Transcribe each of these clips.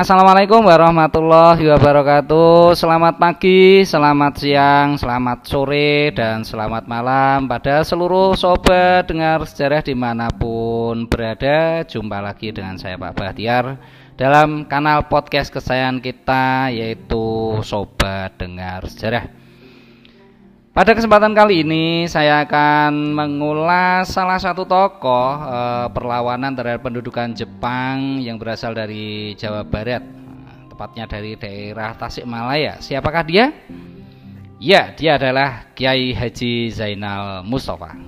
Assalamualaikum warahmatullahi wabarakatuh. Selamat pagi, selamat siang, selamat sore, dan selamat malam Pada seluruh sobat dengar sejarah di mana pun berada. Jumpa lagi dengan saya Pak Bahtiar Dalam kanal podcast kesayangan kita yaitu Sobat Dengar Sejarah pada kesempatan kali ini saya akan mengulas salah satu tokoh e, perlawanan terhadap pendudukan Jepang yang berasal dari Jawa Barat, tepatnya dari daerah Tasikmalaya. Siapakah dia? Ya, dia adalah Kiai Haji Zainal Mustafa.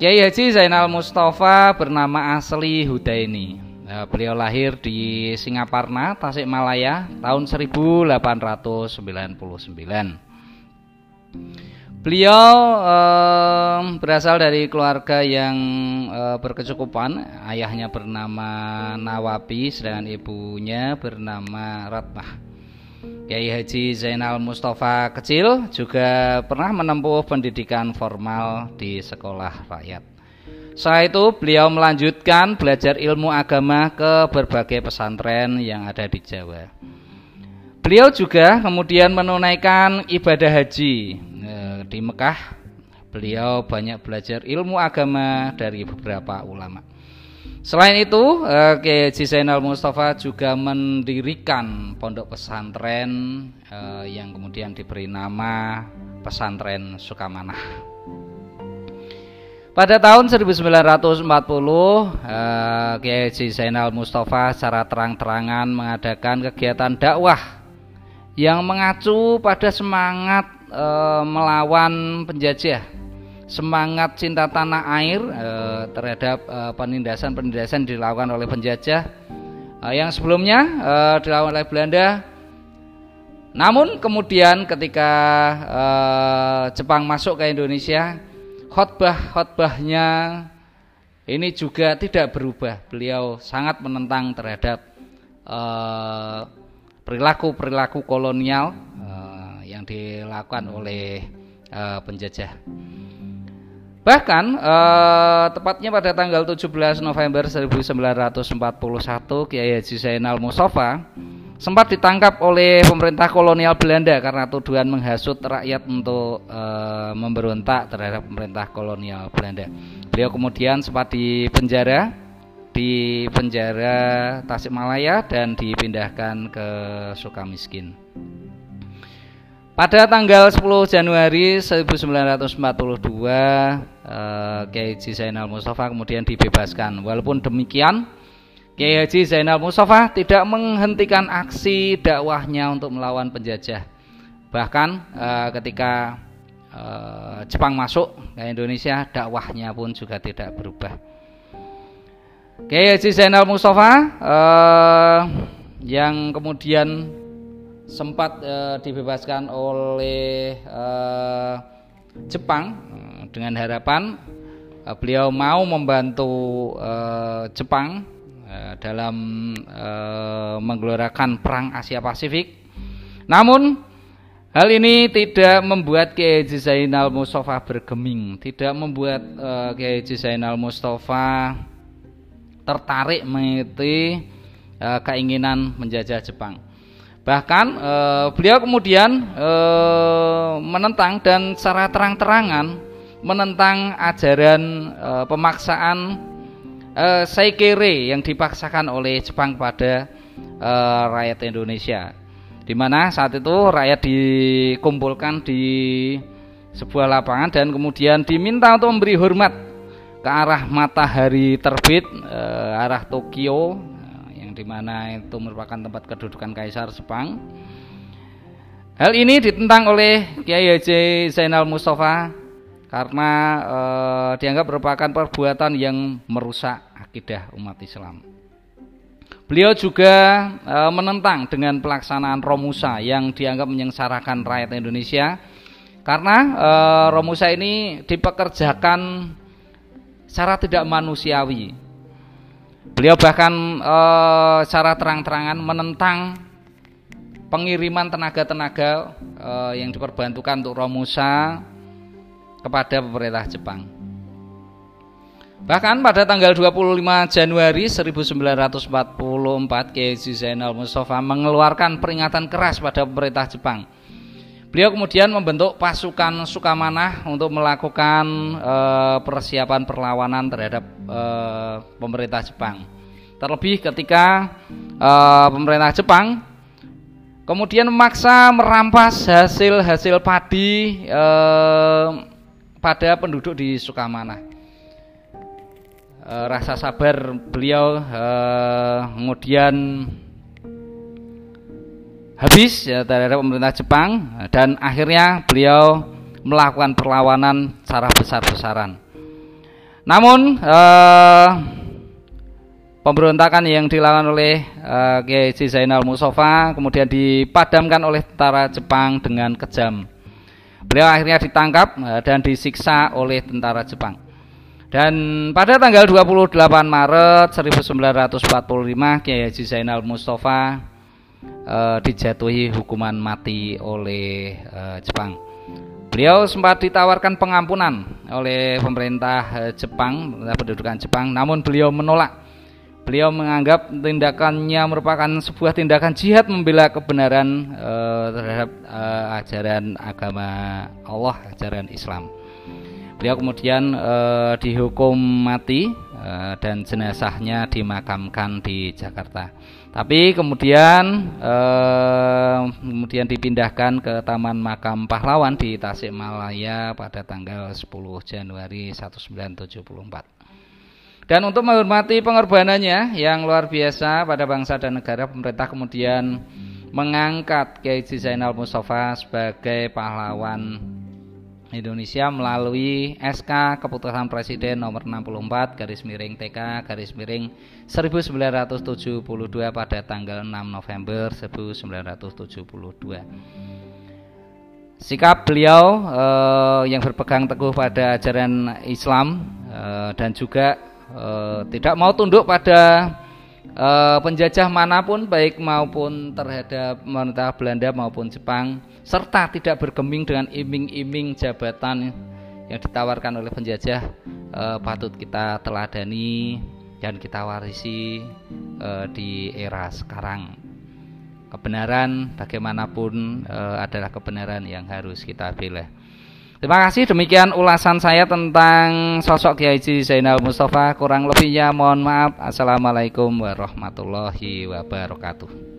Kiai Haji Zainal Mustafa bernama asli Hudaini. E, beliau lahir di Singaparna, Tasikmalaya tahun 1899. Beliau eh, berasal dari keluarga yang eh, berkecukupan. Ayahnya bernama Nawapi, sedangkan ibunya bernama Ratnah. Kiai Haji Zainal Mustafa kecil juga pernah menempuh pendidikan formal di sekolah rakyat. Setelah itu beliau melanjutkan belajar ilmu agama ke berbagai pesantren yang ada di Jawa. Beliau juga kemudian menunaikan ibadah haji di Mekah. Beliau banyak belajar ilmu agama dari beberapa ulama. Selain itu, e, Kiai Zainal Mustafa juga mendirikan pondok pesantren e, yang kemudian diberi nama Pesantren Sukamanah. Pada tahun 1940, Kiai Zainal Mustafa secara terang-terangan mengadakan kegiatan dakwah yang mengacu pada semangat e, melawan penjajah, semangat cinta tanah air e, terhadap penindasan-penindasan dilakukan oleh penjajah e, yang sebelumnya e, dilakukan oleh Belanda. Namun kemudian ketika e, Jepang masuk ke Indonesia, khotbah-khotbahnya ini juga tidak berubah. Beliau sangat menentang terhadap perilaku-perilaku kolonial uh, yang dilakukan oleh uh, penjajah. Bahkan uh, tepatnya pada tanggal 17 November 1941 Kiai Haji Zainal Mustafa sempat ditangkap oleh pemerintah kolonial Belanda karena tuduhan menghasut rakyat untuk memberontak terhadap pemerintah kolonial Belanda. Beliau kemudian sempat dipenjara di penjara Tasikmalaya dan dipindahkan ke Sukamiskin. Pada tanggal 10 Januari 1942, eh, Kiai Haji Zainal Mustafa kemudian dibebaskan. Walaupun demikian, Kiai Haji Zainal Mustafa tidak menghentikan aksi dakwahnya untuk melawan penjajah. Bahkan eh, ketika eh, Jepang masuk ke Indonesia, dakwahnya pun juga tidak berubah. Kiai Haji Zainal Mustafa uh, yang kemudian sempat uh, dibebaskan oleh uh, Jepang dengan harapan uh, beliau mau membantu uh, Jepang uh, dalam uh, menggelorakan perang Asia Pasifik. Namun hal ini tidak membuat Kiai Zainal Mustafa bergeming, tidak membuat uh, Kiai Zainal Mustafa tertarik mengikuti uh, keinginan menjajah Jepang. Bahkan uh, beliau kemudian uh, menentang dan secara terang-terangan menentang ajaran uh, pemaksaan uh, Saikere yang dipaksakan oleh Jepang pada uh, rakyat Indonesia. Di mana saat itu rakyat dikumpulkan di sebuah lapangan dan kemudian diminta untuk memberi hormat ke arah matahari terbit uh, arah Tokyo uh, yang di mana itu merupakan tempat kedudukan Kaisar Jepang. Hal ini ditentang oleh Kiai Haji Zainal Mustafa karena uh, dianggap merupakan perbuatan yang merusak akidah umat Islam. Beliau juga e, menentang dengan pelaksanaan Romusa yang dianggap menyengsarakan rakyat Indonesia karena e, Romusa ini dipekerjakan secara tidak manusiawi. Beliau bahkan e, secara terang-terangan menentang pengiriman tenaga-tenaga e, yang diperbantukan untuk Romusa kepada pemerintah Jepang. Bahkan pada tanggal 25 Januari 1941 Kiai Zainal Mustafa mengeluarkan peringatan keras pada pemerintah Jepang. Beliau kemudian membentuk pasukan Sukamanah untuk melakukan e, persiapan perlawanan terhadap e, pemerintah Jepang. Terlebih ketika e, pemerintah Jepang kemudian memaksa merampas hasil-hasil padi e, pada penduduk di Sukamanah. E, rasa sabar beliau e, kemudian habis ya, terhadap pemerintah Jepang dan akhirnya beliau melakukan perlawanan secara besar-besaran. Namun eh, pemberontakan yang dilakukan oleh eh, Kiai Zainal Mustafa kemudian dipadamkan oleh tentara Jepang dengan kejam. Beliau akhirnya ditangkap eh, dan disiksa oleh tentara Jepang. Dan pada tanggal 28 Maret 1945 Kiai Zainal Mustafa uh, dijatuhi hukuman mati oleh uh, Jepang. Beliau sempat ditawarkan pengampunan oleh pemerintah uh, Jepang, pemerintah pendudukan Jepang, namun beliau menolak. Beliau menganggap tindakannya merupakan sebuah tindakan jihad membela kebenaran terhadap ajaran agama Allah, ajaran Islam. Beliau kemudian dihukum mati dan jenazahnya dimakamkan di Jakarta. Tapi kemudian eh, kemudian dipindahkan ke Taman Makam Pahlawan di Tasikmalaya pada tanggal 10 Januari 1974. Dan untuk menghormati pengorbanannya yang luar biasa pada bangsa dan negara, pemerintah kemudian mengangkat Kiai Zainal Mustafa sebagai pahlawan Indonesia melalui SK Keputusan Presiden nomor 64 garis miring TK garis miring 1972 pada tanggal 6 November 1972. Sikap beliau eh, yang berpegang teguh pada ajaran Islam eh, dan juga eh, tidak mau tunduk pada uh, penjajah mana pun baik maupun terhadap pemerintah Belanda maupun Jepang serta tidak bergeming dengan iming-iming jabatan yang ditawarkan oleh penjajah uh, patut kita teladani dan kita warisi uh, di era sekarang. Kebenaran bagaimanapun uh, adalah kebenaran yang harus kita pilih Terima kasih demikian ulasan saya tentang sosok Kiai Zainal Mustafa. Kurang lebihnya mohon maaf. Assalamualaikum warahmatullahi wabarakatuh.